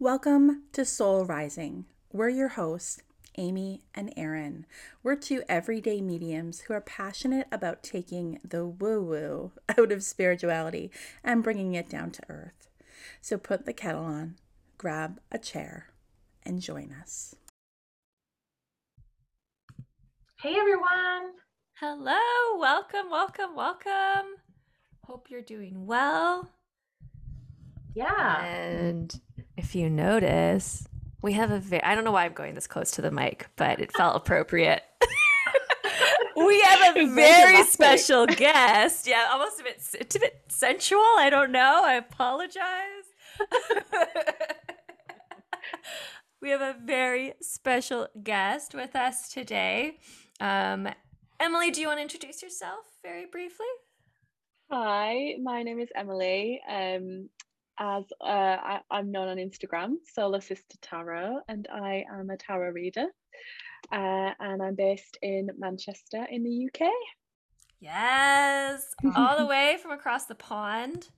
Welcome to Soul Rising. We're your hosts, Amy and Erin. We're two everyday mediums who are passionate about taking the woo woo out of spirituality and bringing it down to earth. So put the kettle on, grab a chair, and join us. Hey everyone. Hello, welcome, welcome, welcome. Hope you're doing well. Yeah. And if you notice, we have a very, I don't know why I'm going this close to the mic, but it felt appropriate. we have a very special guest. Yeah, almost a bit, it's a bit sensual. I don't know. I apologize. we have a very special guest with us today. Um, Emily, do you want to introduce yourself very briefly? Hi, my name is Emily. Um, as uh, I, am known on Instagram, Solar Sister Tarot, and I am a tarot reader. Uh, and I'm based in Manchester in the UK. Yes, all the way from across the pond.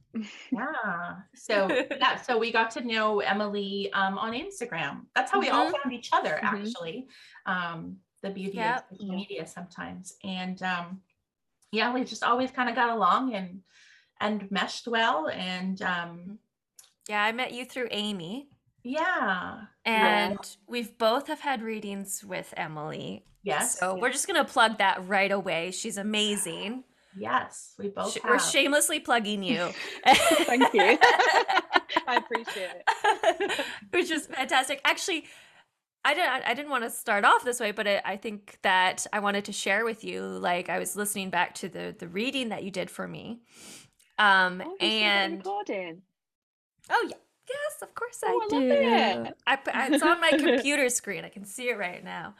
Yeah. So yeah, so we got to know Emily um, on Instagram. That's how we mm-hmm. all found each other, mm-hmm. actually. Um, the beauty yep. of social media sometimes, and um, yeah, we just always kind of got along and and meshed well, and um, yeah, I met you through Amy. Yeah. And yeah. we've both have had readings with Emily. Yes. So yes. we're just going to plug that right away. She's amazing. Yes, we both Sh- We're shamelessly plugging you. Thank you. I appreciate it. Which is fantastic. Actually, I didn't I didn't want to start off this way, but I, I think that I wanted to share with you like I was listening back to the the reading that you did for me. Um oh, and recording. Oh yeah. Yes, of course oh, I, I do. It. I, it's on my computer screen. I can see it right now.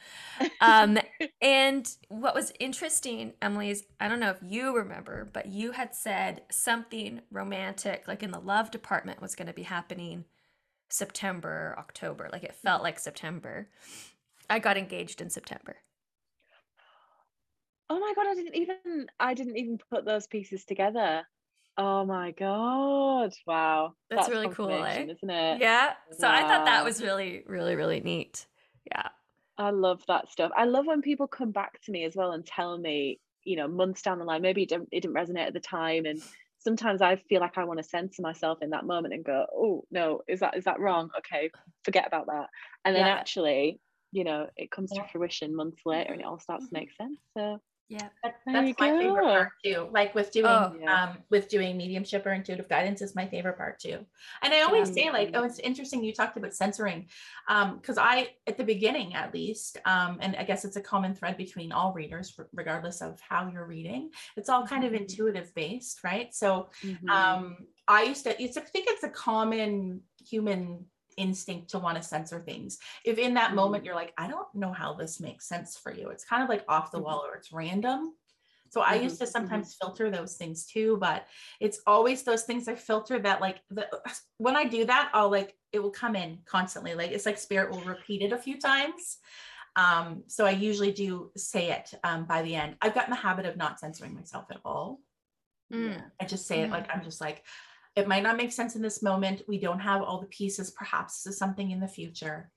Um, and what was interesting, Emily, is I don't know if you remember, but you had said something romantic, like in the love department, was going to be happening September, October. Like it felt like September. I got engaged in September. Oh my god! I didn't even I didn't even put those pieces together. Oh my god! Wow, that's, that's really cool, eh? isn't it? Yeah. So wow. I thought that was really, really, really neat. Yeah. I love that stuff. I love when people come back to me as well and tell me, you know, months down the line, maybe it didn't, it didn't resonate at the time, and sometimes I feel like I want to censor myself in that moment and go, "Oh no, is that is that wrong? Okay, forget about that." And then yeah. actually, you know, it comes to fruition months later, and it all starts to make sense. So yeah, that, that's my go. favorite part too. Like with doing oh, yeah. um with doing mediumship or intuitive guidance is my favorite part too. And I always yeah. say like, oh, it's interesting you talked about censoring, um, because I at the beginning at least, um, and I guess it's a common thread between all readers, regardless of how you're reading. It's all kind of mm-hmm. intuitive based, right? So, mm-hmm. um, I used to. It's I think it's a common human instinct to want to censor things. If in that moment mm-hmm. you're like, I don't know how this makes sense for you, it's kind of like off the mm-hmm. wall or it's random. So I used to mm-hmm. sometimes filter those things too, but it's always those things I filter that like the when I do that, I'll like it will come in constantly. Like it's like spirit will repeat it a few times. Um, so I usually do say it um, by the end. I've gotten the habit of not censoring myself at all. Mm. I just say mm. it like I'm just like, it might not make sense in this moment. We don't have all the pieces. Perhaps this is something in the future,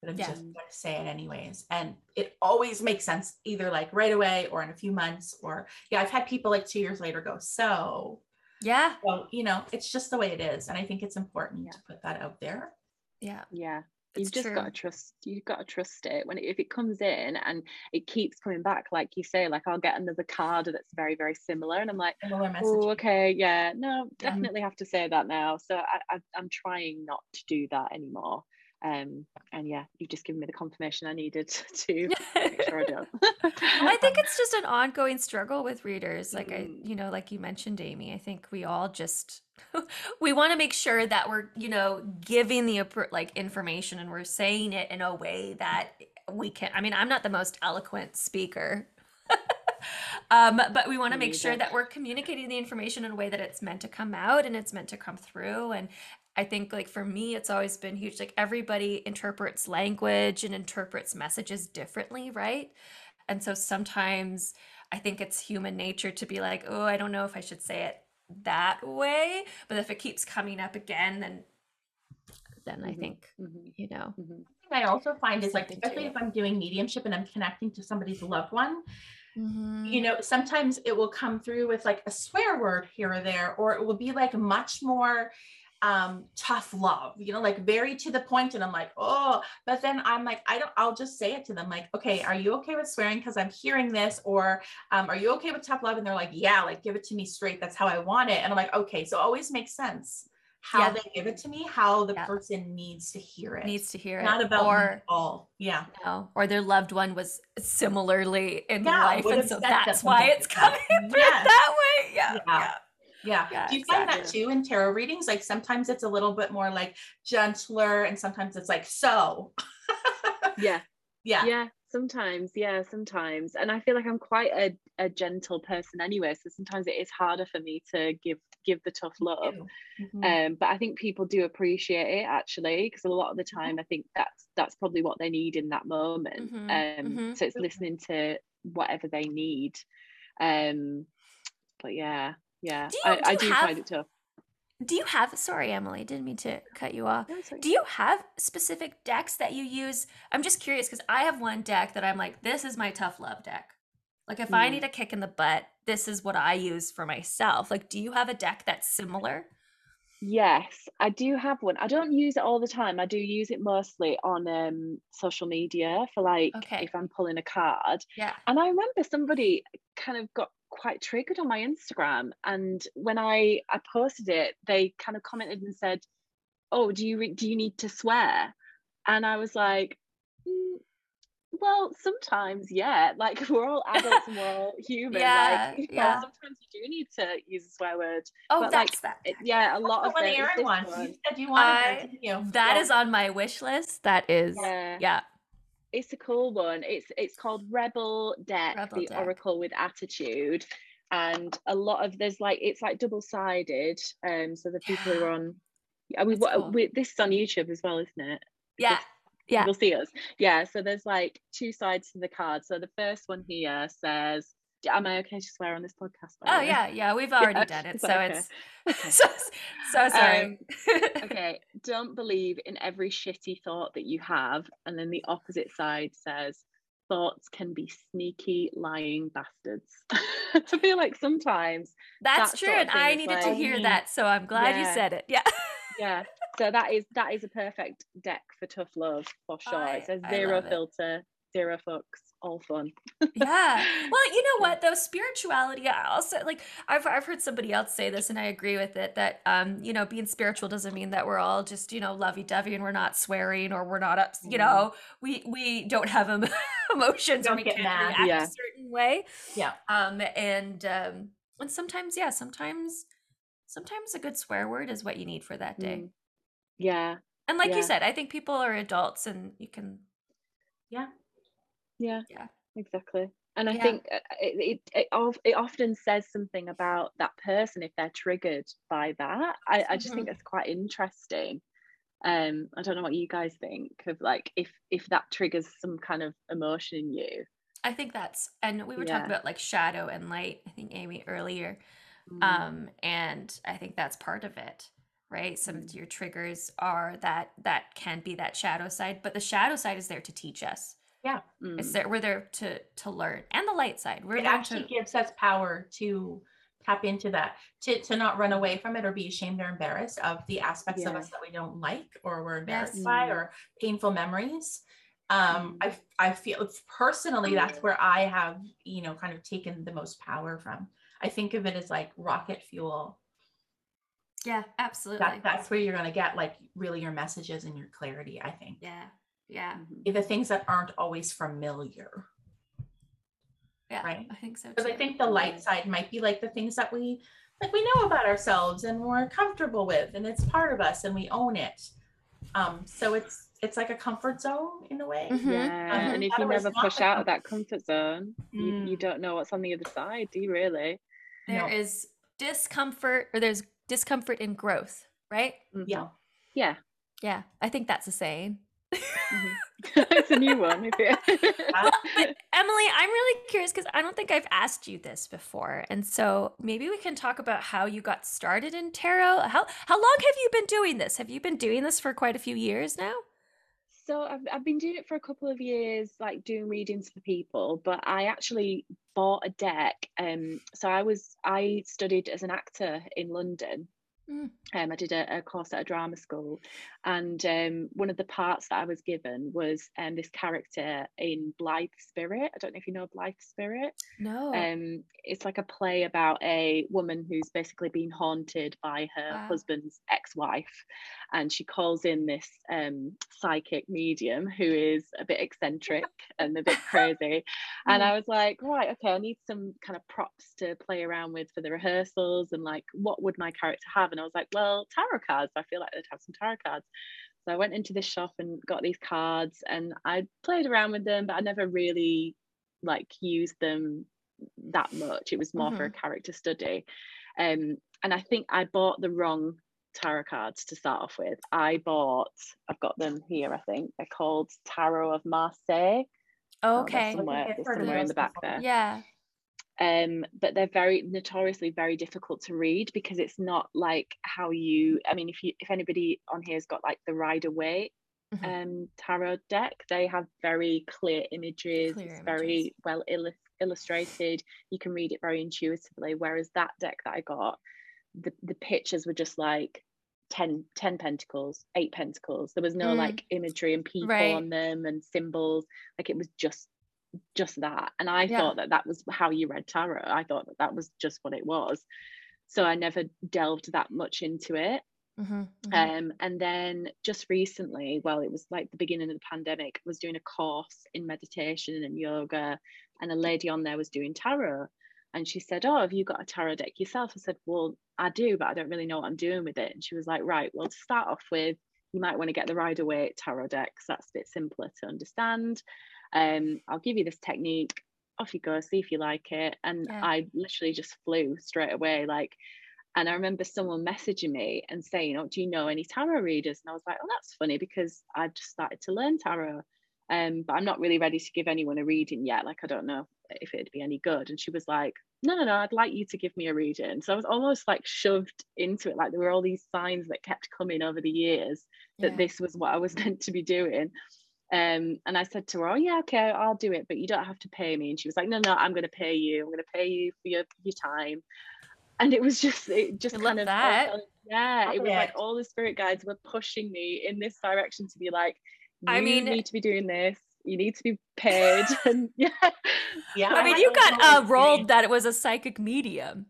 but I'm yeah. just going to say it anyways. And it always makes sense either like right away or in a few months. Or, yeah, I've had people like two years later go, So, yeah. So, you know, it's just the way it is. And I think it's important yeah. to put that out there. Yeah. Yeah you've just true. got to trust you've got to trust it. When it, if it comes in and it keeps coming back like you say like i'll get another card that's very very similar and i'm like oh okay yeah no definitely have to say that now. So I, I i'm trying not to do that anymore. Um and yeah you've just given me the confirmation i needed to make sure i don't. I think it's just an ongoing struggle with readers like mm. i you know like you mentioned amy i think we all just we want to make sure that we're you know giving the like information and we're saying it in a way that we can i mean i'm not the most eloquent speaker. Um, but we want to make sure that we're communicating the information in a way that it's meant to come out and it's meant to come through. And I think like for me it's always been huge like everybody interprets language and interprets messages differently, right? And so sometimes I think it's human nature to be like, "Oh, I don't know if I should say it that way." But if it keeps coming up again, then then mm-hmm. I think, mm-hmm. you know. Mm-hmm. I also find is like, especially if I'm doing mediumship and I'm connecting to somebody's loved one, Mm-hmm. You know, sometimes it will come through with like a swear word here or there, or it will be like much more um tough love you know like very to the point and i'm like oh but then i'm like i don't i'll just say it to them like okay are you okay with swearing because i'm hearing this or um, are you okay with tough love and they're like yeah like give it to me straight that's how i want it and i'm like okay so it always makes sense how yeah. they give it to me, how the yeah. person needs to hear it. Needs to hear Not it. Not about or, all. Yeah. No. Or their loved one was similarly in yeah, life. And so that's why it's coming through that way. Yeah. yeah. Yeah. yeah. Do you exactly. find that too in tarot readings? Like sometimes it's a little bit more like gentler and sometimes it's like so. yeah. Yeah. Yeah. Sometimes, yeah, sometimes. And I feel like I'm quite a, a gentle person anyway. So sometimes it is harder for me to give give the tough love. Mm-hmm. Um, but I think people do appreciate it actually, because a lot of the mm-hmm. time I think that's that's probably what they need in that moment. Mm-hmm. Um, mm-hmm. so it's listening to whatever they need. Um, but yeah, yeah, do you, I, do, I do have, find it tough. Do you have? Sorry, Emily, didn't mean to cut you off. No, do you have specific decks that you use? I'm just curious because I have one deck that I'm like, this is my tough love deck. Like if mm. I need a kick in the butt, this is what I use for myself. Like, do you have a deck that's similar? Yes, I do have one. I don't use it all the time. I do use it mostly on um, social media for like okay. if I'm pulling a card. Yeah. And I remember somebody kind of got quite triggered on my Instagram, and when I I posted it, they kind of commented and said, "Oh, do you re- do you need to swear?" And I was like, mm, well, sometimes, yeah. Like we're all adults and we're all human. yeah, like, yeah. Know, sometimes you do need to use a swear word. Oh, but that's like, that. yeah, a lot of one Erin wants. You said you wanted I, That yeah. is on my wish list. That is, yeah. yeah. It's a cool one. It's it's called Rebel Deck, Rebel the Deck. Oracle with Attitude, and a lot of there's like it's like double sided. Um, so the people yeah. who are on, mean, what cool. we, this is on YouTube as well, isn't it? Yeah yeah you'll see us yeah so there's like two sides to the card so the first one here says am I okay to swear on this podcast? Oh yeah, yeah, we've already yeah, done it, so okay. it's so, so sorry. Um, okay, don't believe in every shitty thought that you have, and then the opposite side says thoughts can be sneaky, lying bastards. I feel like sometimes that's that true, and I needed like, to hear that, so I'm glad yeah. you said it. Yeah, yeah so that is that is a perfect deck for tough love for sure I, it says zero filter it. Zero fucks all fun yeah well you know what though spirituality i also like I've, I've heard somebody else say this and i agree with it that um you know being spiritual doesn't mean that we're all just you know lovey-dovey and we're not swearing or we're not up you know mm-hmm. we we don't have em- emotions don't we can't react yeah. a certain way yeah um and um and sometimes yeah sometimes sometimes a good swear word is what you need for that day. Mm. Yeah. And like yeah. you said, I think people are adults and you can Yeah. Yeah. Yeah. Exactly. And I yeah. think uh, it, it, it, it often says something about that person if they're triggered by that. I, I just mm-hmm. think that's quite interesting. Um, I don't know what you guys think of like if if that triggers some kind of emotion in you. I think that's and we were yeah. talking about like shadow and light, I think Amy earlier. Mm. Um, and I think that's part of it right some of mm. your triggers are that that can be that shadow side but the shadow side is there to teach us yeah mm. it's there we're there to to learn and the light side we're it actually to... gives us power to tap into that to, to not run away from it or be ashamed or embarrassed of the aspects yeah. of us that we don't like or we're embarrassed yes. by or painful memories um mm. i i feel personally that's where i have you know kind of taken the most power from i think of it as like rocket fuel yeah, absolutely. That, that's where you're going to get like really your messages and your clarity, I think. Yeah. Yeah. Mm-hmm. The things that aren't always familiar. Yeah. Right. I think so. Because I think the light side might be like the things that we like we know about ourselves and we're comfortable with and it's part of us and we own it. Um, so it's it's like a comfort zone in a way. Mm-hmm. Yeah. Um, and if you never push out of that comfort zone, mm. you, you don't know what's on the other side, do you really? There no. is discomfort or there's discomfort in growth, right? Mm-hmm. Yeah. Yeah. Yeah. I think that's a saying. Mm-hmm. it's a new one. but Emily, I'm really curious because I don't think I've asked you this before, and so maybe we can talk about how you got started in tarot. How how long have you been doing this? Have you been doing this for quite a few years now? So I've I've been doing it for a couple of years, like doing readings for people. But I actually bought a deck. Um, so I was I studied as an actor in London Mm. Um, I did a, a, course at a drama school, and um, one of the parts that I was given was um, this character in Blithe Spirit. I don't know if you know Blithe Spirit. No. Um, it's like a play about a woman who's basically been haunted by her wow. husband's ex-wife, and she calls in this um, psychic medium who is a bit eccentric and a bit crazy. And I was like, right, okay, I need some kind of props to play around with for the rehearsals, and like, what would my character have? And I was like, well, tarot cards. I feel like they'd have some tarot cards. So I went into this shop and got these cards, and I played around with them, but I never really like used them that much. It was more mm-hmm. for a character study. Um, and I think I bought the wrong tarot cards to start off with. I bought, I've got them here, I think. They're called Tarot of Marseille. Oh, okay. Oh, somewhere, somewhere in the back there. Yeah. Um, but they're very notoriously very difficult to read because it's not like how you I mean if you if anybody on here has got like the Rider Waite mm-hmm. um tarot deck, they have very clear images, clear it's images. very well illustrated, you can read it very intuitively. Whereas that deck that I got, the, the pictures were just like 10, 10 pentacles, eight pentacles. There was no mm. like imagery and people right. on them and symbols. Like it was just just that. And I yeah. thought that that was how you read tarot. I thought that that was just what it was. So I never delved that much into it. Mm-hmm, mm-hmm. Um, and then just recently, well, it was like the beginning of the pandemic, I was doing a course in meditation and yoga, and a lady on there was doing tarot. And she said, Oh, have you got a tarot deck yourself? I said, Well, I do, but I don't really know what I'm doing with it. And she was like, Right, well, to start off with, you might want to get the Rider Waite tarot deck because that's a bit simpler to understand. Um, I'll give you this technique. Off you go, see if you like it. And yeah. I literally just flew straight away. Like, and I remember someone messaging me and saying, Oh, do you know any tarot readers? And I was like, Oh, that's funny because I've just started to learn tarot. Um, but I'm not really ready to give anyone a reading yet. Like, I don't know if it'd be any good. And she was like, No, no, no, I'd like you to give me a reading. So I was almost like shoved into it. Like, there were all these signs that kept coming over the years that yeah. this was what I was meant to be doing. Um, and I said to her, Oh, yeah, okay, I'll do it, but you don't have to pay me. And she was like, No, no, I'm going to pay you. I'm going to pay you for your, your time. And it was just, it just I kind of, that. yeah, it was like all the spirit guides were pushing me in this direction to be like, I mean, you need to be doing this. You need to be paid. and yeah, yeah. I mean, you got uh, rolled that it was a psychic medium.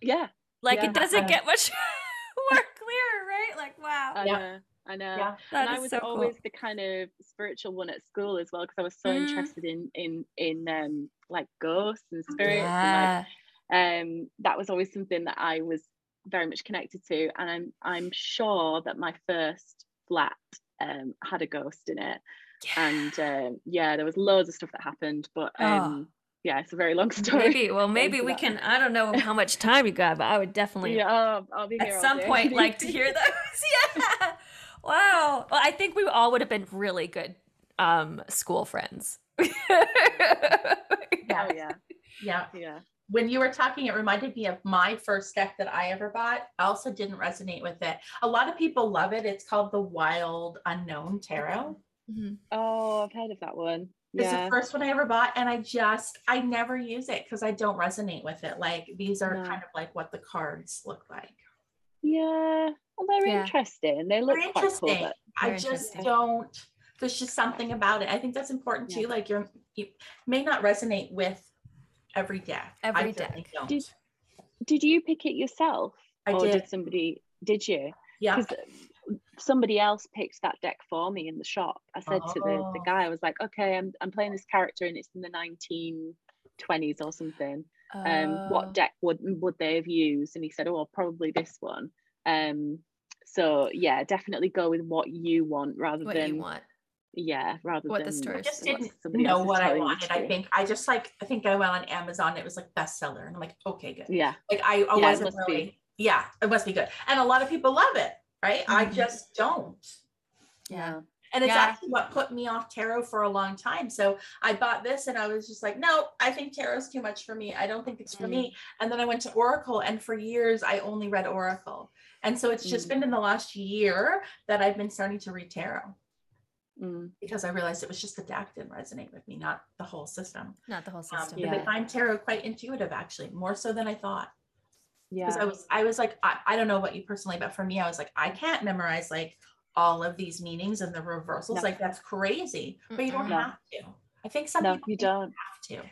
Yeah, like yeah. it doesn't get much more clear, right? Like, wow. yeah. I know. Yeah, and I was so always cool. the kind of spiritual one at school as well because I was so mm. interested in in in um like ghosts and spirits yeah. and like um that was always something that I was very much connected to and I'm I'm sure that my first flat um had a ghost in it. Yeah. And um, yeah, there was loads of stuff that happened, but oh. um oh yeah, it's a very long story. Maybe, well, maybe we can. I don't know how much time you got, but I would definitely, yeah, I'll, I'll be at some point like to hear those. yeah, Wow. Well, I think we all would have been really good um, school friends. yeah. Oh, yeah. Yeah. Yeah. When you were talking, it reminded me of my first deck that I ever bought. I also didn't resonate with it. A lot of people love it. It's called the Wild Unknown Tarot. Mm-hmm. Oh, I've heard of that one. It's yeah. the first one I ever bought, and I just I never use it because I don't resonate with it. Like these are no. kind of like what the cards look like. Yeah, well, they're yeah. interesting. They look quite cool. I just don't. There's just something about it. I think that's important too. Yeah. Like you're, you may not resonate with every deck. Every deck. Did, did you pick it yourself? I or did. did somebody? Did you? Yeah. Somebody else picked that deck for me in the shop. I said oh. to the, the oh. guy, I was like, okay, I'm I'm playing this character and it's in the 1920s or something. Um, what oh. deck would would they have used? And he said, oh, probably this one. Um, so yeah, definitely go with what you want rather than what than you want. Yeah, rather what than the store. I just didn't know what I wanted. I think I just like I think I went on Amazon. It was like bestseller, and I'm like, okay, good. Yeah, like I, I yeah, wasn't really. Be. Yeah, it must be good, and a lot of people love it, right? Mm-hmm. I just don't. Yeah. And it's yeah. actually what put me off tarot for a long time. So I bought this and I was just like, no, I think tarot's too much for me. I don't think it's for mm. me. And then I went to Oracle and for years I only read Oracle. And so it's just mm. been in the last year that I've been starting to read tarot. Mm. Because I realized it was just the deck didn't resonate with me, not the whole system. Not the whole um, system. Um, yeah. I find tarot quite intuitive, actually, more so than I thought. Yeah. Because I was, I was like, I, I don't know about you personally, but for me, I was like, I can't memorize like all of these meanings and the reversals. No. Like that's crazy, but you don't no. have to. I think some no, you don't have to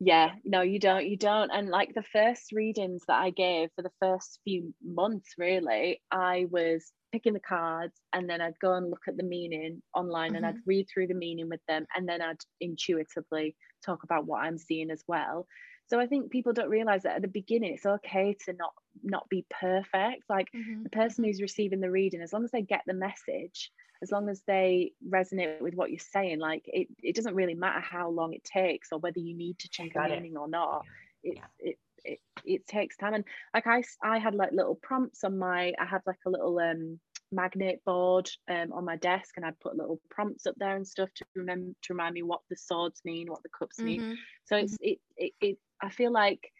yeah no you don't you don't and like the first readings that i gave for the first few months really i was picking the cards and then i'd go and look at the meaning online mm-hmm. and i'd mm-hmm. read through the meaning with them and then i'd intuitively talk about what i'm seeing as well so i think people don't realize that at the beginning it's okay to not not be perfect like mm-hmm. the person who's receiving the reading as long as they get the message as long as they resonate with what you're saying like it, it doesn't really matter how long it takes or whether you need to check the meaning or not it, yeah. it it it takes time and like i i had like little prompts on my i had like a little um magnet board um, on my desk and I'd put little prompts up there and stuff to remember to remind me what the swords mean, what the cups mm-hmm. mean. So it's mm-hmm. it, it it I feel like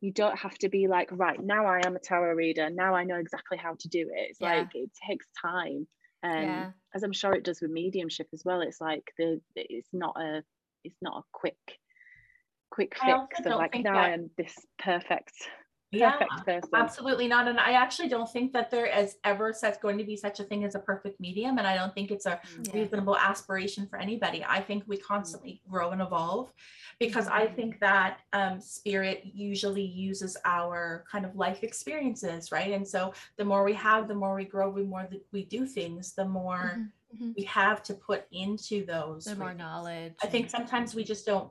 you don't have to be like right now I am a tarot reader now I know exactly how to do it. It's yeah. like it takes time um yeah. as i'm sure it does with mediumship as well it's like the it's not a it's not a quick quick fix of like now i am this perfect yeah, absolutely not. And I actually don't think that there is ever such going to be such a thing as a perfect medium. And I don't think it's a mm, yeah. reasonable aspiration for anybody. I think we constantly grow and evolve because I mm-hmm. think that um, spirit usually uses our kind of life experiences, right? And so the more we have, the more we grow, the more that we do things, the more mm-hmm. mm-hmm. we have to put into those. The more knowledge. I think sometimes we just don't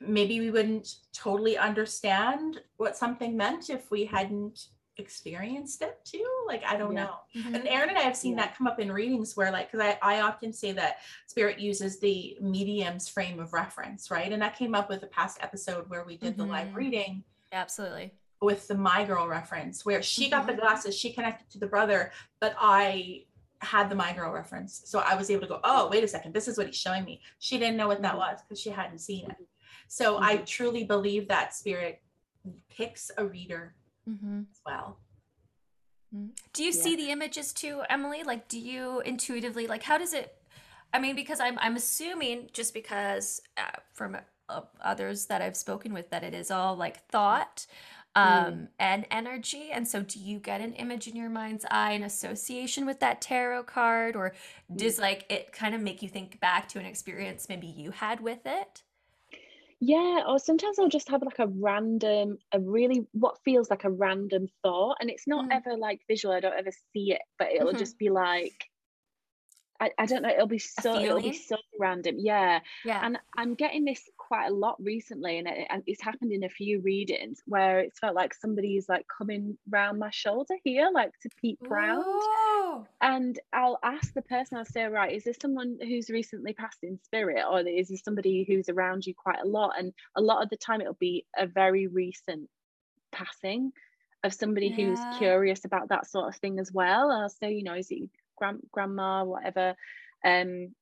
maybe we wouldn't totally understand what something meant if we hadn't experienced it too like i don't yeah. know mm-hmm. and erin and i have seen yeah. that come up in readings where like because I, I often say that spirit uses the medium's frame of reference right and that came up with a past episode where we did mm-hmm. the live mm-hmm. reading absolutely with the my girl reference where she mm-hmm. got the mm-hmm. glasses she connected to the brother but i had the my girl reference so i was able to go oh wait a second this is what he's showing me she didn't know what that mm-hmm. was because she hadn't seen it so mm-hmm. I truly believe that spirit picks a reader mm-hmm. as well. Mm-hmm. Do you yeah. see the images too, Emily? Like, do you intuitively like? How does it? I mean, because I'm I'm assuming just because uh, from uh, others that I've spoken with that it is all like thought um mm. and energy and so do you get an image in your mind's eye in association with that tarot card or does mm. like it kind of make you think back to an experience maybe you had with it yeah or sometimes i'll just have like a random a really what feels like a random thought and it's not mm. ever like visual i don't ever see it but it'll mm-hmm. just be like I, I don't know it'll be so it'll be so random yeah yeah and i'm getting this quite a lot recently and, it, it's happened in a few readings where it's felt like somebody's like coming round my shoulder here like to peek round. And I'll ask the person I'll say right is this someone who's recently passed in spirit or is this somebody who's around you quite a lot? And a lot of the time it'll be a very recent passing of somebody yeah. who's curious about that sort of thing as well. I'll say you know is it grand, grandma whatever? Um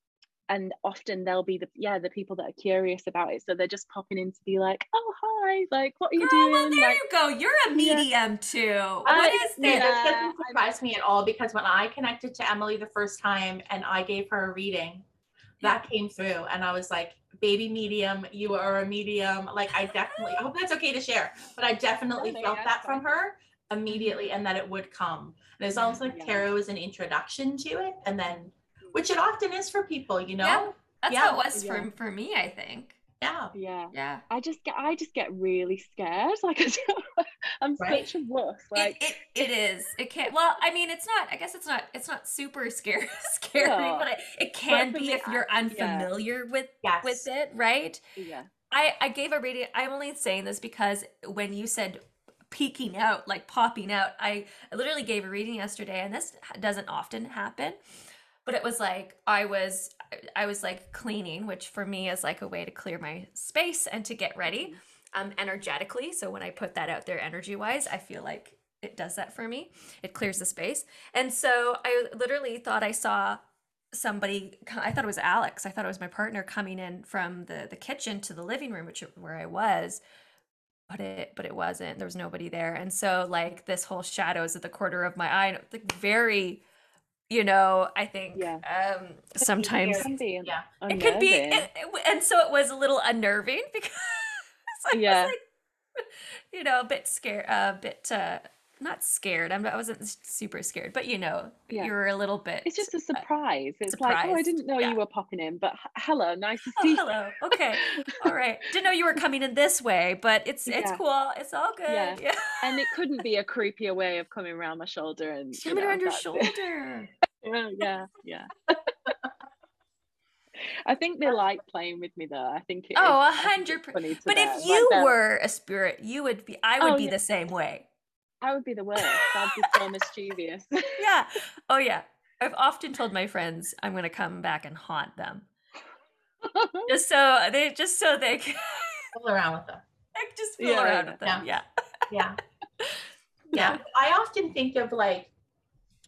and often they'll be the yeah the people that are curious about it. So they're just popping in to be like oh hi like what are you Girl, doing? well, there like, you go. You're a medium yeah. too what is this yeah, this? Doesn't surprise me at all because when i connected to emily the first time and i gave her a reading that yeah. came through and i was like baby medium you are a medium. Like i definitely i hope that's okay to share but i definitely felt that from her immediately mm-hmm. and that it would come. And it's almost like tarot is an introduction to it and then which it often is for people, you know? Yeah, that's yeah. how it was yeah. for, for me, I think. Yeah. Yeah. Yeah. I just get I just get really scared. Like I'm right. such a wuss. Like it, it, it is. It can't well, I mean it's not I guess it's not it's not super scary scary, no. but it, it can but be if you're unfamiliar yeah. with yes. with it, right? Yeah. I, I gave a reading I'm only saying this because when you said peeking out, like popping out, I literally gave a reading yesterday and this doesn't often happen but it was like I was I was like cleaning, which for me is like a way to clear my space and to get ready um energetically. So when I put that out there energy wise, I feel like it does that for me. It clears the space. And so I literally thought I saw somebody i thought it was alex i thought it was my partner coming in from the the kitchen to the living room which where i was but it but it wasn't there was nobody there and so like this whole shadows at the corner of my eye like very you know i think yeah. um sometimes it can be yeah. it could be it, and so it was a little unnerving because yeah. like, you know a bit scared a bit uh not scared. I'm, I wasn't super scared, but you know, yeah. you were a little bit. It's just a uh, surprise. It's surprised. like, oh, I didn't know yeah. you were popping in, but hello, nice to oh, see. Oh, hello. Okay. all right. Didn't know you were coming in this way, but it's it's yeah. cool. It's all good. Yeah. yeah. And it couldn't be a creepier way of coming around my shoulder and coming you know, around your shoulder. yeah, yeah. I think they like playing with me though. I think it oh, a hundred percent. But them. if you like were a spirit, you would be. I would oh, be yeah. the same way. I would be the worst. I'd be so mischievous. yeah. Oh yeah. I've often told my friends I'm going to come back and haunt them, just so they just so they can fool around with them. Like just fool yeah, around with them. Yeah. Yeah. yeah. yeah. I often think of like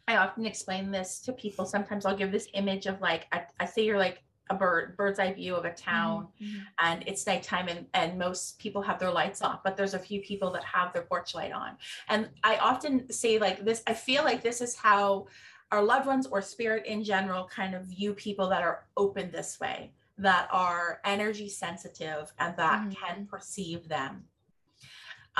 I often explain this to people. Sometimes I'll give this image of like I, I say you're like a bird bird's eye view of a town mm-hmm. and it's nighttime and, and most people have their lights off but there's a few people that have their porch light on and i often say like this i feel like this is how our loved ones or spirit in general kind of view people that are open this way that are energy sensitive and that mm-hmm. can perceive them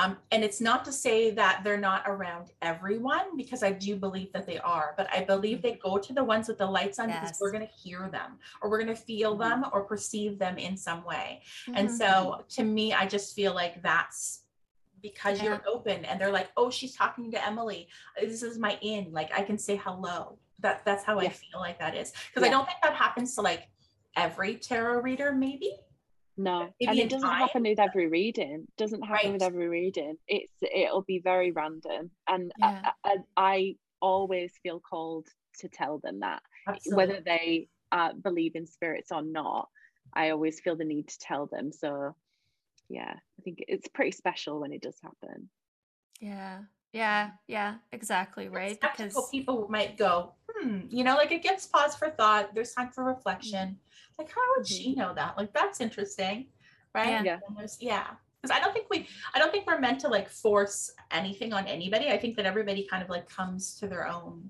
um, and it's not to say that they're not around everyone, because I do believe that they are, but I believe they go to the ones with the lights on yes. because we're going to hear them or we're going to feel mm-hmm. them or perceive them in some way. Mm-hmm. And so to me, I just feel like that's because yeah. you're open and they're like, oh, she's talking to Emily. This is my in. Like I can say hello. That that's how yeah. I feel like that is. Because yeah. I don't think that happens to like every tarot reader, maybe. No, and it doesn't time. happen with every reading. Doesn't happen right. with every reading. It's it'll be very random, and yeah. I, I, I, always feel called to tell them that Absolutely. whether they uh, believe in spirits or not. I always feel the need to tell them. So, yeah, I think it's pretty special when it does happen. Yeah, yeah, yeah, exactly, right? because people might go, hmm, you know, like it gives pause for thought. There's time for reflection. Mm-hmm like how would she mm-hmm. know that? Like that's interesting right? Yeah. Yeah. Because i don't think we i don't think we're meant to like force anything on anybody. I think that everybody kind of like comes to their own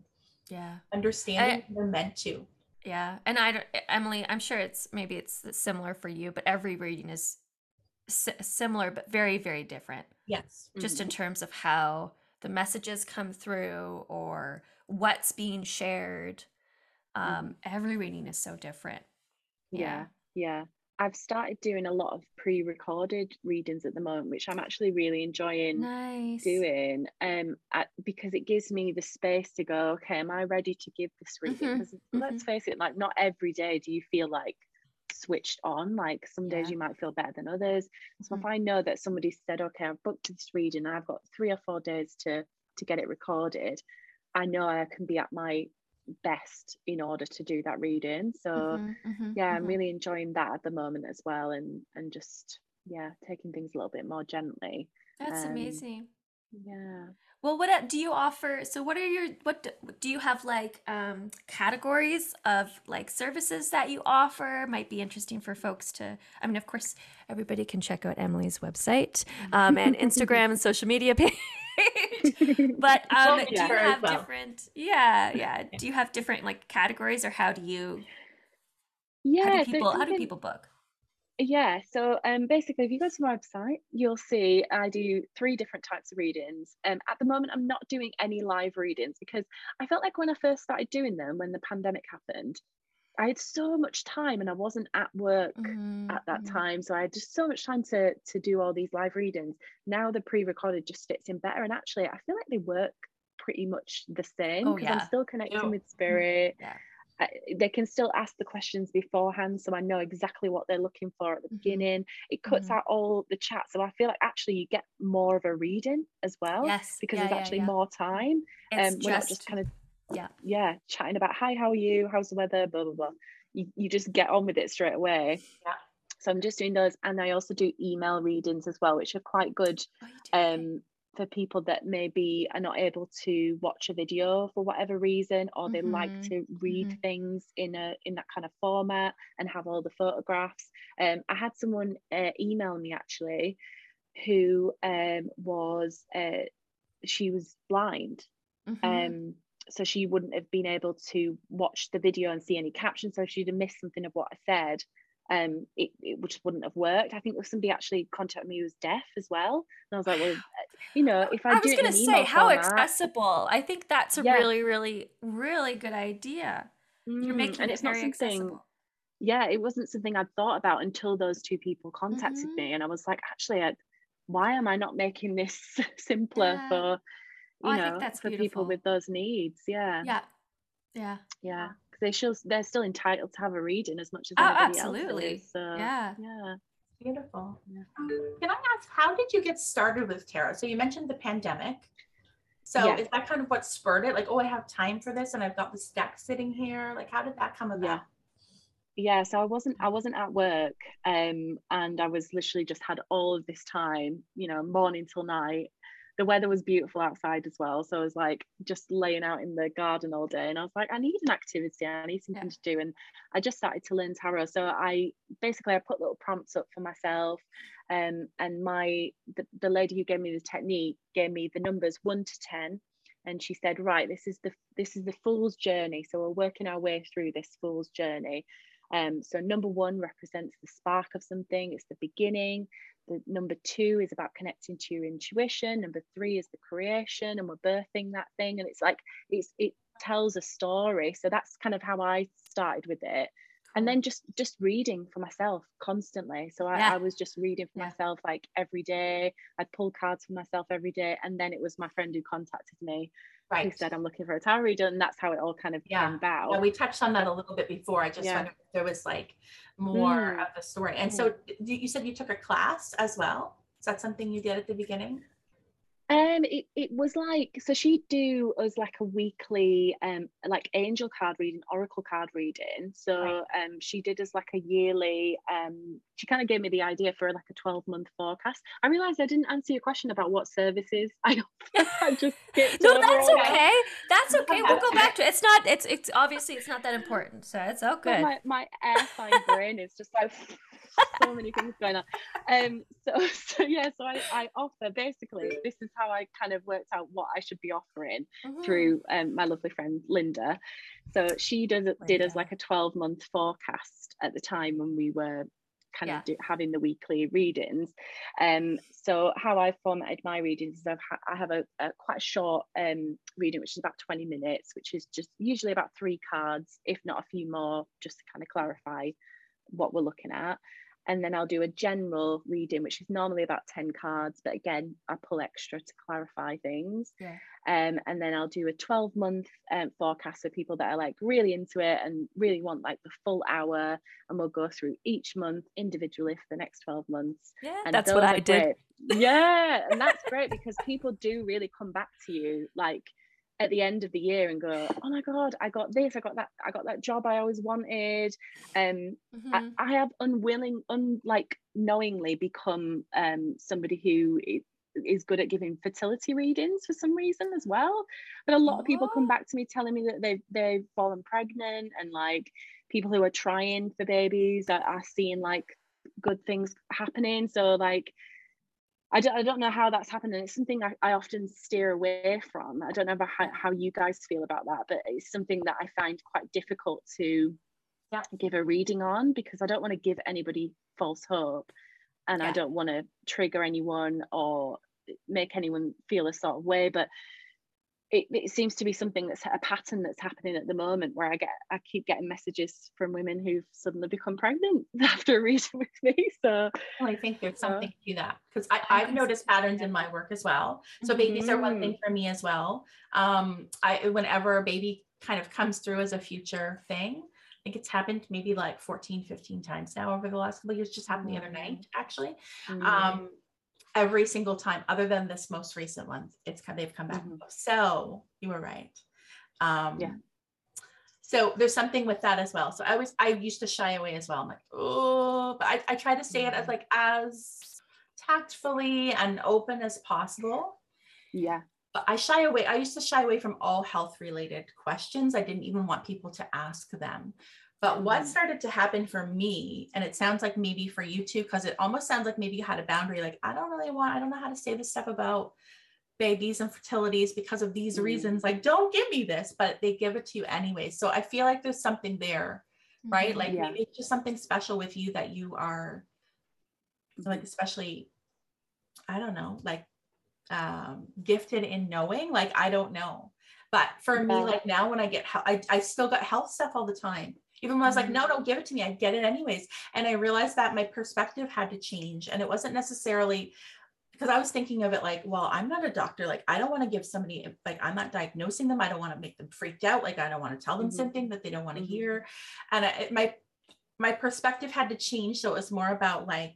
yeah. understanding I, they're meant to. Yeah. And i don't, emily i'm sure it's maybe it's similar for you but every reading is similar but very very different. Yes. Just mm-hmm. in terms of how the messages come through or what's being shared. Um mm-hmm. every reading is so different yeah yeah I've started doing a lot of pre-recorded readings at the moment, which I'm actually really enjoying nice. doing. Um, at, because it gives me the space to go. Okay, am I ready to give this reading? Mm-hmm. Because mm-hmm. let's face it, like not every day do you feel like switched on. Like some days yeah. you might feel better than others. So mm-hmm. if I know that somebody said, "Okay, I've booked this reading, I've got three or four days to to get it recorded," I know I can be at my best in order to do that reading. So mm-hmm, mm-hmm, yeah i'm mm-hmm. really enjoying that at the moment as well and and just yeah taking things a little bit more gently. That's um, amazing. yeah. Well what do you offer so what are your what do, do you have like um categories of like services that you offer? Might be interesting for folks to i mean of course everybody can check out emily's website um, and instagram and social media page but um, do you have well. different? Yeah, yeah. Do you have different like categories, or how do you? Yeah, how do people how do people book? Yeah, so um, basically, if you go to my website, you'll see I do three different types of readings. Um, at the moment, I'm not doing any live readings because I felt like when I first started doing them, when the pandemic happened, I had so much time and I wasn't at work mm-hmm. at that mm-hmm. time. So I had just so much time to to do all these live readings. Now the pre-recorded just fits in better. And actually I feel like they work pretty much the same because oh, yeah. I'm still connecting yeah. with spirit. Yeah. I, they can still ask the questions beforehand so I know exactly what they're looking for at the mm-hmm. beginning. It cuts mm-hmm. out all the chat. So I feel like actually you get more of a reading as well. Yes. Because there's actually more time. It's um, we're not just kind of yeah. Yeah chatting about hi how are you? How's the weather? Blah blah blah. You, you just get on with it straight away. Yeah. So i'm just doing those and i also do email readings as well which are quite good oh, um for people that maybe are not able to watch a video for whatever reason or they mm-hmm. like to read mm-hmm. things in a in that kind of format and have all the photographs. Um, i had someone uh, email me actually who um, was uh, she was blind. Mm-hmm. um, so she wouldn't have been able to watch the video and see any captions so she'd have missed something of what i said um, it, it just wouldn't have worked. I think somebody actually contacted me who was deaf as well. And I was like, well, you know, if I, I was going to say how format, accessible. I think that's a yeah. really, really, really good idea. Mm, You're making and it it's very not something, accessible. Yeah, it wasn't something I'd thought about until those two people contacted mm-hmm. me, and I was like, actually, I, why am I not making this simpler yeah. for you oh, know for beautiful. people with those needs? Yeah. Yeah. Yeah. Yeah they still they're still entitled to have a reading as much as oh, anybody absolutely. else is. So, yeah, yeah. Beautiful. Yeah. Can I ask, how did you get started with tarot? So you mentioned the pandemic. So yeah. is that kind of what spurred it? Like, oh, I have time for this, and I've got this deck sitting here. Like, how did that come about? Yeah. Yeah, so I wasn't I wasn't at work, um, and I was literally just had all of this time, you know, morning till night, the weather was beautiful outside as well. So I was like just laying out in the garden all day. And I was like, I need an activity, I need something yeah. to do. And I just started to learn tarot. So I basically I put little prompts up for myself. Um, and my the, the lady who gave me the technique gave me the numbers one to ten. And she said, right, this is the this is the fool's journey. So we're working our way through this fool's journey. Um, so number one represents the spark of something, it's the beginning. The number two is about connecting to your intuition. Number three is the creation, and we're birthing that thing. And it's like it's it tells a story. So that's kind of how I started with it. And then just just reading for myself constantly. So I, yeah. I was just reading for yeah. myself like every day. I'd pull cards for myself every day. And then it was my friend who contacted me right. said I'm looking for a tarot reader, and that's how it all kind of yeah. came about. Yeah, we touched on that a little bit before. I just yeah. wondered if there was like more mm. of the story. And mm. so you said you took a class as well. Is that something you did at the beginning? Um, it, it was like so she'd do us like a weekly um like angel card reading, oracle card reading. So right. um she did us like a yearly um she kind of gave me the idea for like a 12 month forecast. I realized I didn't answer your question about what services I, I just No, that's okay. That's okay. We'll go back to it. It's not it's it's obviously it's not that important. So it's okay. My my air sign brain is just like so many things going on. Um, so, so yeah, so I, I offer basically this is how I kind of worked out what I should be offering mm-hmm. through um, my lovely friend Linda. So she does did us like a 12 month forecast at the time when we were kind yeah. of do, having the weekly readings. Um, so how I formatted my readings is I've ha- I have a, a, quite a short um, reading, which is about 20 minutes, which is just usually about three cards, if not a few more, just to kind of clarify what we're looking at and then I'll do a general reading, which is normally about 10 cards, but again, I pull extra to clarify things. Yeah. Um, and then I'll do a 12 month um, forecast for people that are like really into it and really want like the full hour. And we'll go through each month individually for the next 12 months. Yeah, and that's what I did. Yeah, and that's great because people do really come back to you like at the end of the year and go, oh my god, I got this, I got that, I got that job I always wanted. Um, mm-hmm. I, I, have unwilling, unlike knowingly become um somebody who is good at giving fertility readings for some reason as well. But a lot of people come back to me telling me that they've they've fallen pregnant and like people who are trying for babies are, are seeing like good things happening. So like I don't, I don't know how that's happened and it's something I, I often steer away from i don't know how, how you guys feel about that but it's something that i find quite difficult to yeah. give a reading on because i don't want to give anybody false hope and yeah. i don't want to trigger anyone or make anyone feel a sort of way but it, it seems to be something that's a pattern that's happening at the moment where I get I keep getting messages from women who've suddenly become pregnant after a reading with me. So well, I think there's something to that because I've noticed patterns in my work as well. So babies mm-hmm. are one thing mm-hmm. for me as well. Um, I whenever a baby kind of comes through as a future thing, I think it's happened maybe like 14, 15 times now over the last couple years. Just happened the other night, actually. Mm-hmm. Um, every single time other than this most recent one it's kind they've come back mm-hmm. so you were right um yeah so there's something with that as well so i was i used to shy away as well i'm like oh but i, I try to say it as like as tactfully and open as possible Yeah. But I shy away. I used to shy away from all health related questions. I didn't even want people to ask them. But what mm-hmm. started to happen for me, and it sounds like maybe for you too, because it almost sounds like maybe you had a boundary, like, I don't really want, I don't know how to say this stuff about babies and fertilities because of these mm-hmm. reasons. Like, don't give me this, but they give it to you anyway. So I feel like there's something there, right? Mm-hmm. Like yeah. maybe it's just something special with you that you are like, especially, I don't know, like um gifted in knowing. Like, I don't know. But for yeah. me, like now when I get, I, I still got health stuff all the time even when I was like, no, mm-hmm. don't give it to me. I get it anyways. And I realized that my perspective had to change. And it wasn't necessarily because I was thinking of it like, well, I'm not a doctor. Like, I don't want to give somebody, like, I'm not diagnosing them. I don't want to make them freaked out. Like, I don't want to tell them mm-hmm. something that they don't want to mm-hmm. hear. And I, my, my perspective had to change. So it was more about like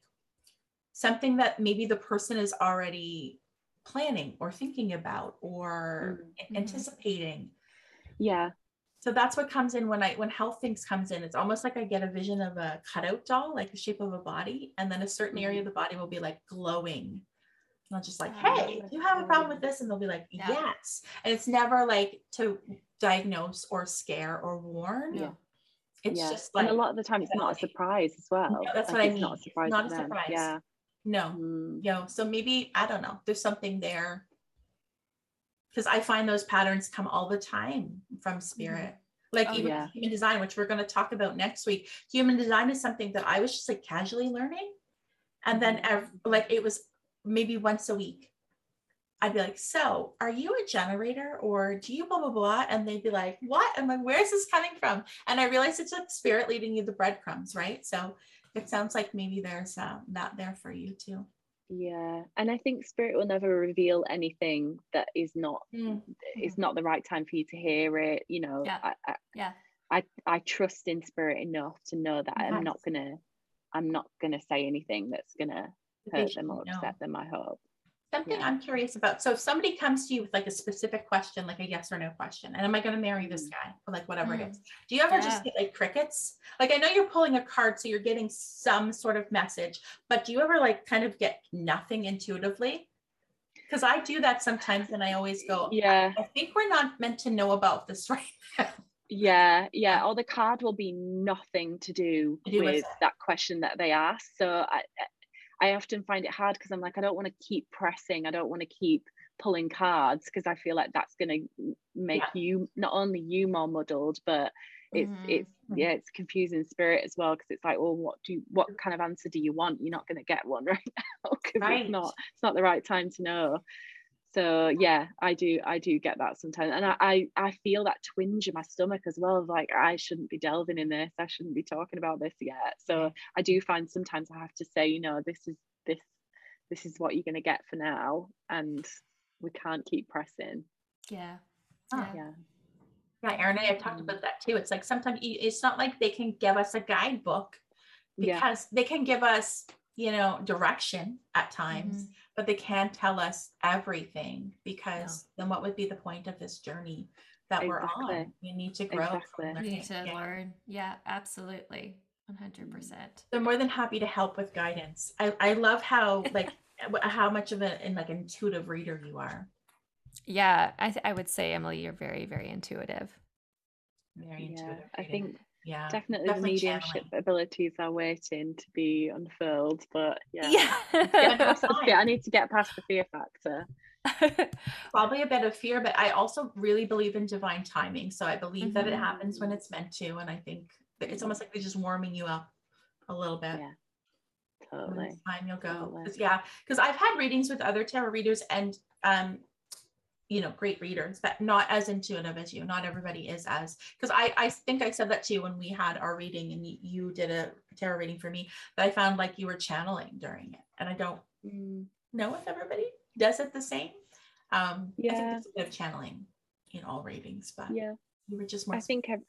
something that maybe the person is already planning or thinking about or mm-hmm. anticipating. Yeah so that's what comes in when i when health things comes in. It's almost like i get a vision of a cutout doll like the shape of a body and then a certain area of mm-hmm. the body will be like glowing. And i'll just like hey do you have a problem with this and they'll be like yeah. yes. And it's never like to diagnose or scare or warn. Yeah. It's yeah. just like and a lot of the time it's not a surprise as well. No, that's like what i mean not a surprise, not a surprise. yeah. No. Mm. you know so maybe i don't know. There's something there because I find those patterns come all the time from spirit. Mm-hmm. Like oh, even yeah. human design, which we're going to talk about next week. Human design is something that I was just like casually learning. And then mm-hmm. like it was maybe once a week. I'd be like, so are you a generator or do you blah blah blah? And they'd be like, what? I'm like, where's this coming from? And I realized it's like spirit leading you the breadcrumbs, right? So it sounds like maybe there's uh, that there for you too yeah and i think spirit will never reveal anything that is not mm. it's not the right time for you to hear it you know yeah. I, I, yeah. I, I trust in spirit enough to know that i'm not gonna i'm not gonna say anything that's gonna hurt them or upset them i hope Something yeah. I'm curious about. So if somebody comes to you with like a specific question, like a yes or no question, and am I going to marry this mm. guy? Or like whatever mm. it is. Do you ever yeah. just get like crickets? Like I know you're pulling a card, so you're getting some sort of message, but do you ever like kind of get nothing intuitively? Because I do that sometimes and I always go, Yeah, I think we're not meant to know about this right now. Yeah, yeah. Or the card will be nothing to do, to do with, with that question that they ask. So I, I often find it hard because I'm like, I don't want to keep pressing. I don't want to keep pulling cards because I feel like that's going to make yeah. you not only you more muddled, but it's mm-hmm. it's yeah it's confusing spirit as well because it's like well what do you, what kind of answer do you want you're not going to get one right now because right. it's not it's not the right time to know so yeah i do i do get that sometimes and I, I, I feel that twinge in my stomach as well of like i shouldn't be delving in this i shouldn't be talking about this yet. So i do find sometimes i have to say you know this is this this is what you're going to get for now and we can't keep pressing. Yeah. Yeah yeah. Yeah Erin and I have talked mm. about that too. It's like sometimes it's not like they can give us a guidebook because yeah. they can give us, you know, direction at times, mm-hmm but they can't tell us everything because no. then what would be the point of this journey that exactly. we're on? We need to grow. Exactly. We need to yeah. learn. Yeah, absolutely. 100%. Mm. They're more than happy to help with guidance. I, I love how like how much of an in like intuitive reader you are. Yeah, I th- I would say Emily, you're very very intuitive. Very intuitive. Yeah, I think yeah definitely, definitely the mediumship channeling. abilities are waiting to be unfurled but yeah, yeah. i need to get past the fear factor probably a bit of fear but i also really believe in divine timing so i believe mm-hmm. that it mm-hmm. happens when it's meant to and i think it's almost like they're just warming you up a little bit yeah totally time you'll go totally. yeah because i've had readings with other tarot readers and um you know great readers but not as intuitive as you. Not everybody is as because i i think i said that to you when we had our reading and you, did a tarot reading for me that i found like you were channeling during it and i don't mm. know if everybody does it the same. Um yeah i think it's a bit of channeling in all readings but yeah. you were just more i think I've,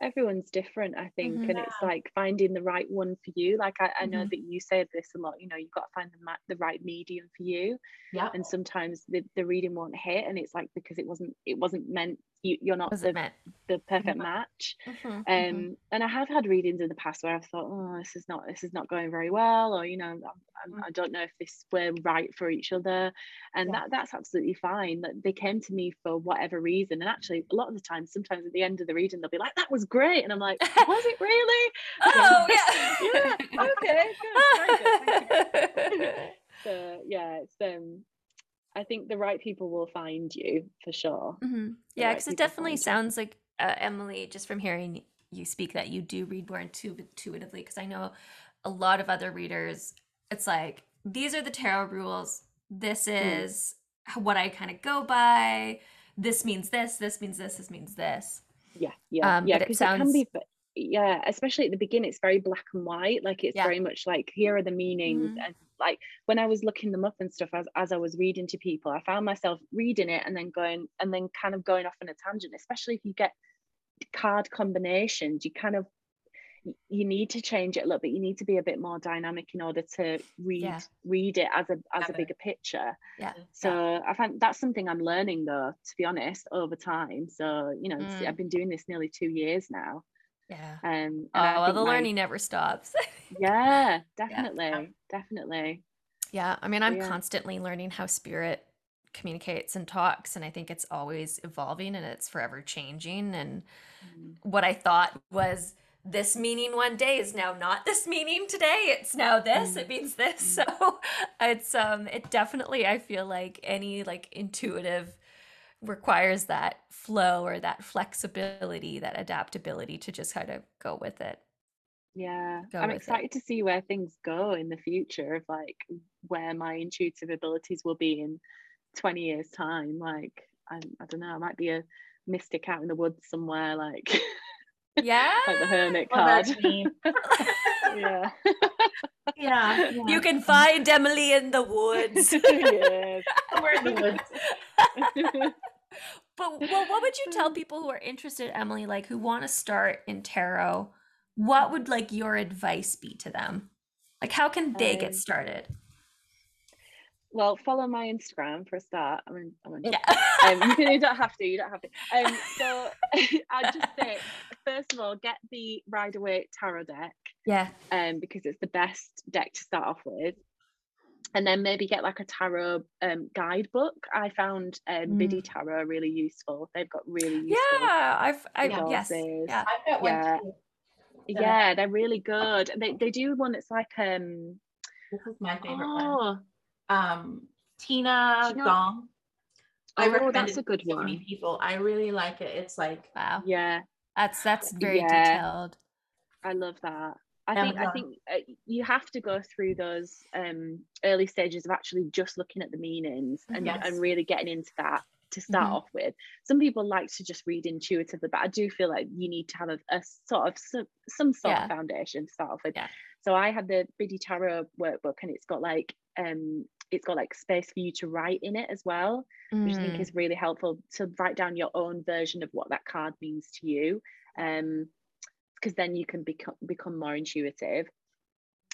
everyone's different i think mm-hmm. and it's like finding the right one for you like i, I know mm-hmm. that you say this a lot you know you've got to find the, the right medium for you yeah and sometimes the, the reading won't hit and it's like because it wasn't it wasn't meant you, you're not the, the perfect match mm-hmm, um mm-hmm. and i have had readings in the past where i've thought oh this is not this is not going very well or you know I'm, I'm, mm. i do not know if this we're right for each other and yeah. that that's absolutely fine that they came to me for whatever reason and actually a lot of the time sometimes at the end of the reading they'll be like that was great and i'm like was it really oh yeah yeah okay good, good, good. so yeah it's um I think the right people will find you for sure. Mm-hmm. Yeah, because right it definitely sounds like uh, Emily, just from hearing you speak, that you do read more intuitively. Because I know a lot of other readers, it's like these are the tarot rules. This mm. is mm. what I kind of go by. This means this. This means this. This means this. Yeah, yeah, um, yeah. Because it, sounds... it can be, yeah, especially at the beginning, it's very black and white. Like it's yeah. very much like here are the meanings mm-hmm. and like when I was looking them up and stuff as, as I was reading to people, I found myself reading it and then going and then kind of going off on a tangent, especially if you get card combinations, you kind of you need to change it a little bit. You need to be a bit more dynamic in order to read yeah. read it as a as a bigger picture. Yeah. So yeah. I find that's something I'm learning though, to be honest, over time. So you know, mm. I've been doing this nearly two years now. Yeah. Um. oh, well, the my, learning never stops. yeah, definitely, yeah. definitely. Yeah, I mean, I'm yeah. constantly learning how spirit communicates and talks, and I think it's always evolving and it's forever changing. And mm. what I thought was this meaning one day is now not this meaning today. It's now this. It means this. Mm. So it's um, it definitely I feel like any like intuitive requires that flow or that flexibility, that adaptability to just kind of go with it. Yeah, go I'm excited it. to see where things go in the future of like where my intuitive abilities will be in 20 years' time. Like, I, I don't know, I might be a mystic out in the woods somewhere, like, yeah, like the hermit card. yeah. yeah. You can find Emily in the woods. yes. We're in the woods but well, what would you tell people who are interested, Emily, like who want to start in tarot? What would like your advice be to them? Like, how can they um, get started? Well, follow my Instagram for a start. I mean, I mean yeah. um, you, you, don't have to. You don't have to. Um, so I'd just say, first of all, get the Rider Waite tarot deck. Yeah. Um, because it's the best deck to start off with and then maybe get like a tarot um, guidebook. I found um, mm. Biddy Tarot really useful. They've got really useful. Yeah, I've, I've yes, yeah, I've got yeah. one too. Yeah, they're really good. They they do one that's like um. This is my favorite oh, one. Um, Tina you know, Gong. I oh, that's a good one. Many people, I really like it. It's like wow, yeah, that's that's very yeah. detailed. I love that. I think I think uh, you have to go through those um, early stages of actually just looking at the meanings and, yes. and really getting into that to start mm-hmm. off with. Some people like to just read intuitively, but I do feel like you need to have a, a sort of some, some sort yeah. of foundation to start off with. Yeah. So I had the Biddy Tarot workbook, and it's got like um, it's got like space for you to write in it as well, mm. which I think mm. is really helpful to write down your own version of what that card means to you. Um, because then you can become become more intuitive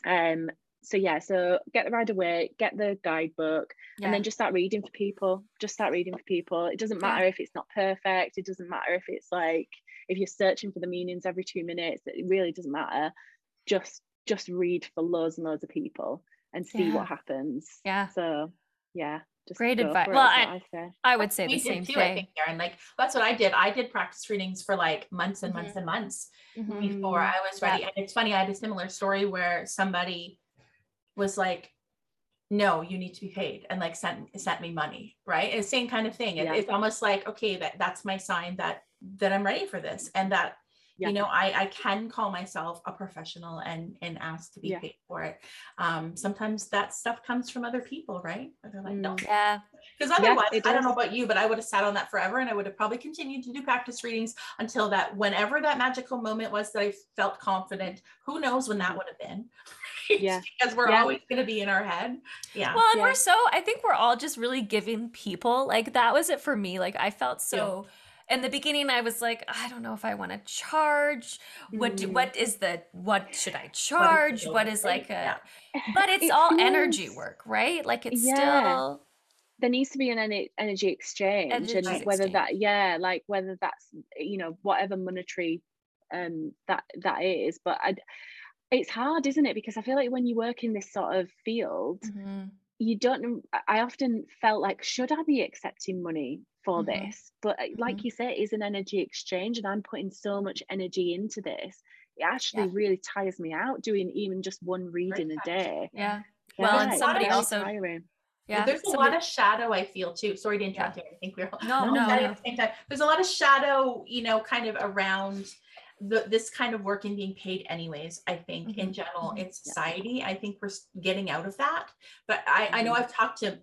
um so yeah so get the Rider Waite, get the guidebook yeah. and then just start reading for people just start reading for people it doesn't matter yeah. if it's not perfect it doesn't matter if it's like if you're searching for the meanings every two minutes it really doesn't matter just just read for loads and loads of people and see yeah. what happens yeah so yeah just Great advice. Well, I, I, I, would say the same too, thing. I think, Karen. Like that's what I did. I did practice readings for like months and mm-hmm. months and months mm-hmm. before I was ready. Yeah. And it's funny, I had a similar story where somebody was like, no, you need to be paid and like sent sent me money. Right. And same kind of thing. Yeah. it's almost like, okay, that that's my sign that that I'm ready for this. And that yeah. you know i i can call myself a professional and and ask to be yeah. paid for it. Um sometimes that stuff comes from other people right? They're like no. Mm. yeah. Because otherwise yeah, i don't know about you but i would have sat on that forever and i would have probably continued to do practice readings until that whenever that magical moment was that i felt confident who knows when that mm. would have been? Yeah. Because we're always going to be in our head. Yeah. Well and we're so i think we're all just really giving people like that was it for me. Like i felt so in the beginning i was like i don't know if i want to charge what do, what mm. the what should i charge what is, is like a but it's all energy work right like it's yeah. still there needs to be an energy exchange energy and exchange. whether that yeah like whether that's you know whatever monetary um that that is but i it's hard isn't it because i feel like when you work in this sort of field mm-hmm. You don't i often felt like should i be accepting money for mm-hmm. this but uh, like mm-hmm. you say it is an energy exchange and i'm putting so much energy into this it actually yeah. really tires me out doing even just one reading a day yeah well and somebody also tiring. Yeah, there's a lot of shadow I feel too. Sorry to interrupt yeah. you. I think we're no, no, no. At the same time. There's a lot of shadow, you know, kind of around the, this kind of work and being paid anyways. I think mm-hmm. in general mm-hmm. in society, yeah. I think we're getting out of that. But I, mm-hmm. I know mm-hmm. I've talked to,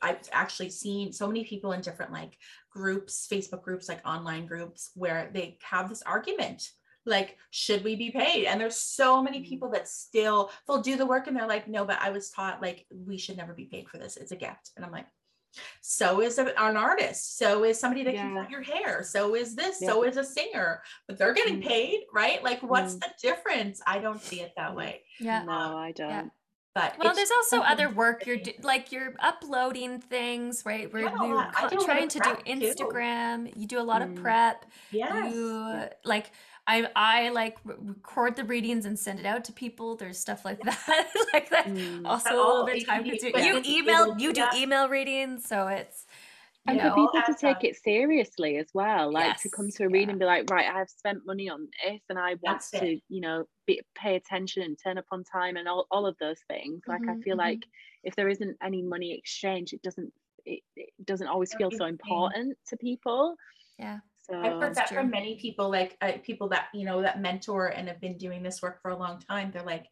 I've actually seen so many people in different like groups, Facebook groups, like online groups, where they have this argument like should we be paid and there's so many mm. people that still they'll do the work and they're like no but i was taught like we should never be paid for this it's a gift and i'm like so is an artist so is somebody that yeah. can cut your hair so is this yeah. so is a singer but they're getting mm. paid right like what's mm. the difference i don't see it that way yeah no i don't yeah. But well, there's also other work you're do, like you're uploading things, right? Where you're trying to do Instagram. Too. You do a lot mm. of prep. Yes. You like I I like record the readings and send it out to people. There's stuff like that, like that. Mm. Also, a little bit time consuming. You email, you do email readings, so it's and know, for people to take it seriously as well, like yes. to come to a reading yeah. and be like, right, I've spent money on this, and I want That's to, it. you know, be, pay attention and turn up on time, and all, all of those things. Like, mm-hmm, I feel mm-hmm. like if there isn't any money exchange, it doesn't it, it doesn't always feel so important to people. Yeah. So I've heard that true. from many people, like uh, people that you know that mentor and have been doing this work for a long time. They're like,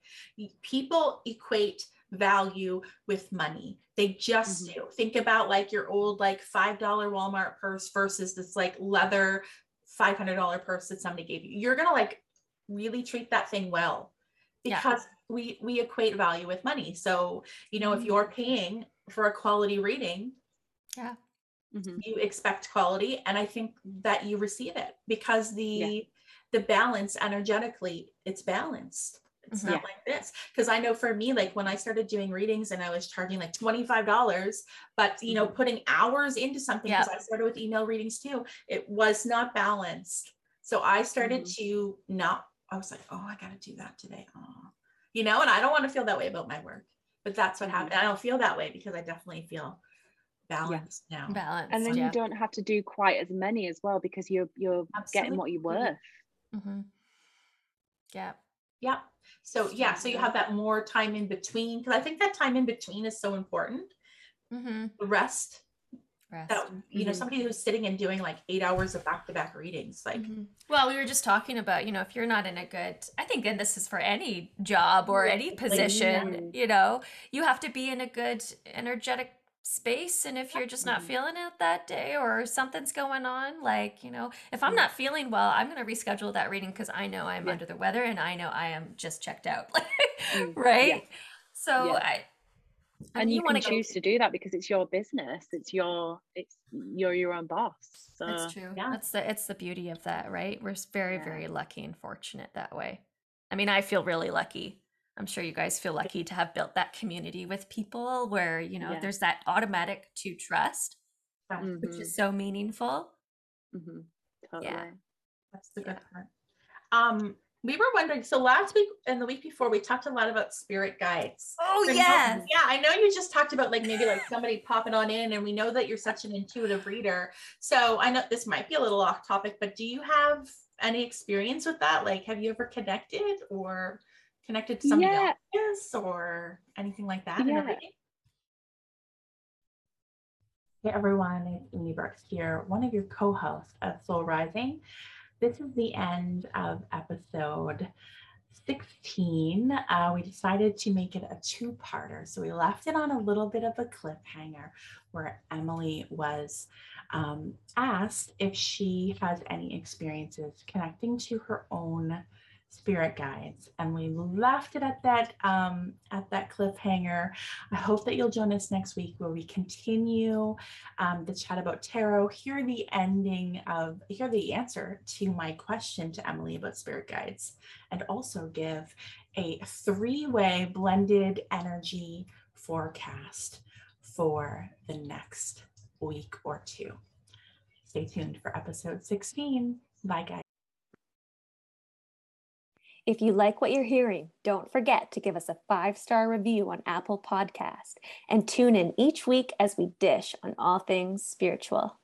people equate value with money. They just mm-hmm. do. Think about like your old like five dollar Walmart purse versus this like leather five hundred dollar purse that somebody gave you. You're gonna like really treat that thing well because yeah. we we equate value with money. So you know, mm-hmm. if you're paying for a quality reading, yeah mm-hmm. you expect quality and i think that you receive it because the yeah. the balance energetically it's balanced it's mm-hmm. not like this because i know for me like when i started doing readings and i was charging like $25 but you know mm-hmm. putting hours into something because i started with email readings too it was not balanced so i started mm-hmm. to not i was like oh i gotta do that today oh you know and i don't want to feel that way about my work but that's what mm-hmm. happened i don't feel that way because i definitely feel balance yeah. now. Balance. And then yeah. you don't have to do quite as many as well because you're you're Absolutely. getting what you're worth. Mm-hmm. Yeah. Yeah. So yeah, so you have that more time in between because I think that time in between is so important. Mm-hmm. The rest. Rest. That you mm-hmm. know, somebody who's sitting and doing like eight hours of back-to-back readings, like. Mm-hmm. Well, we were just talking about, you know, if you're not in a good, I think, and this is for any job or any position, you know, you have to be in a good energetic space and if you're just not feeling it that day or something's going on like you know if i'm not feeling well i'm going to reschedule that reading because i know i'm yeah. under the weather and i know i am just checked out mm, right? Yeah. so yeah. i and you, you want to choose go... to do that because it's your business it's your it's you're your own boss so that's true yeah. that's the it's the beauty of that right? We're very very lucky and fortunate that way. I mean i feel really lucky I'm sure you guys feel lucky to have built that community with people where, you know, yeah. there's that automatic to trust, mm-hmm. which is so meaningful. Mm-hmm. Totally. Yeah. That's the good yeah. part. Um, we were wondering, so last week and the week before, we talked a lot about spirit guides. Oh, yeah. yeah. I know you just talked about like maybe like somebody popping on in, and we know that you're such an intuitive reader. So I know this might be a little off topic, but do you have any experience with that? Like, have you ever connected or connected to somebody yeah. else or anything like that? Yeah. Hey everyone, it's Amy Brookes here, one of your co-hosts of Soul Rising. This is the end of episode 16. Uh, we decided to make it a two-parter. So we left it on a little bit of a cliffhanger where Emily was um, asked if she has any experiences connecting to her own spirit guides and we left it at that um, at that cliffhanger i hope that you'll join us next week where we continue um, the chat about tarot hear the ending of hear the answer to my question to emily about spirit guides and also give a three-way blended energy forecast for the next week or two. Stay tuned for episode 16. Bye, guys. If you like what you're hearing, don't forget to give us a five star review on Apple Podcast and tune in each week as we dish on all things spiritual.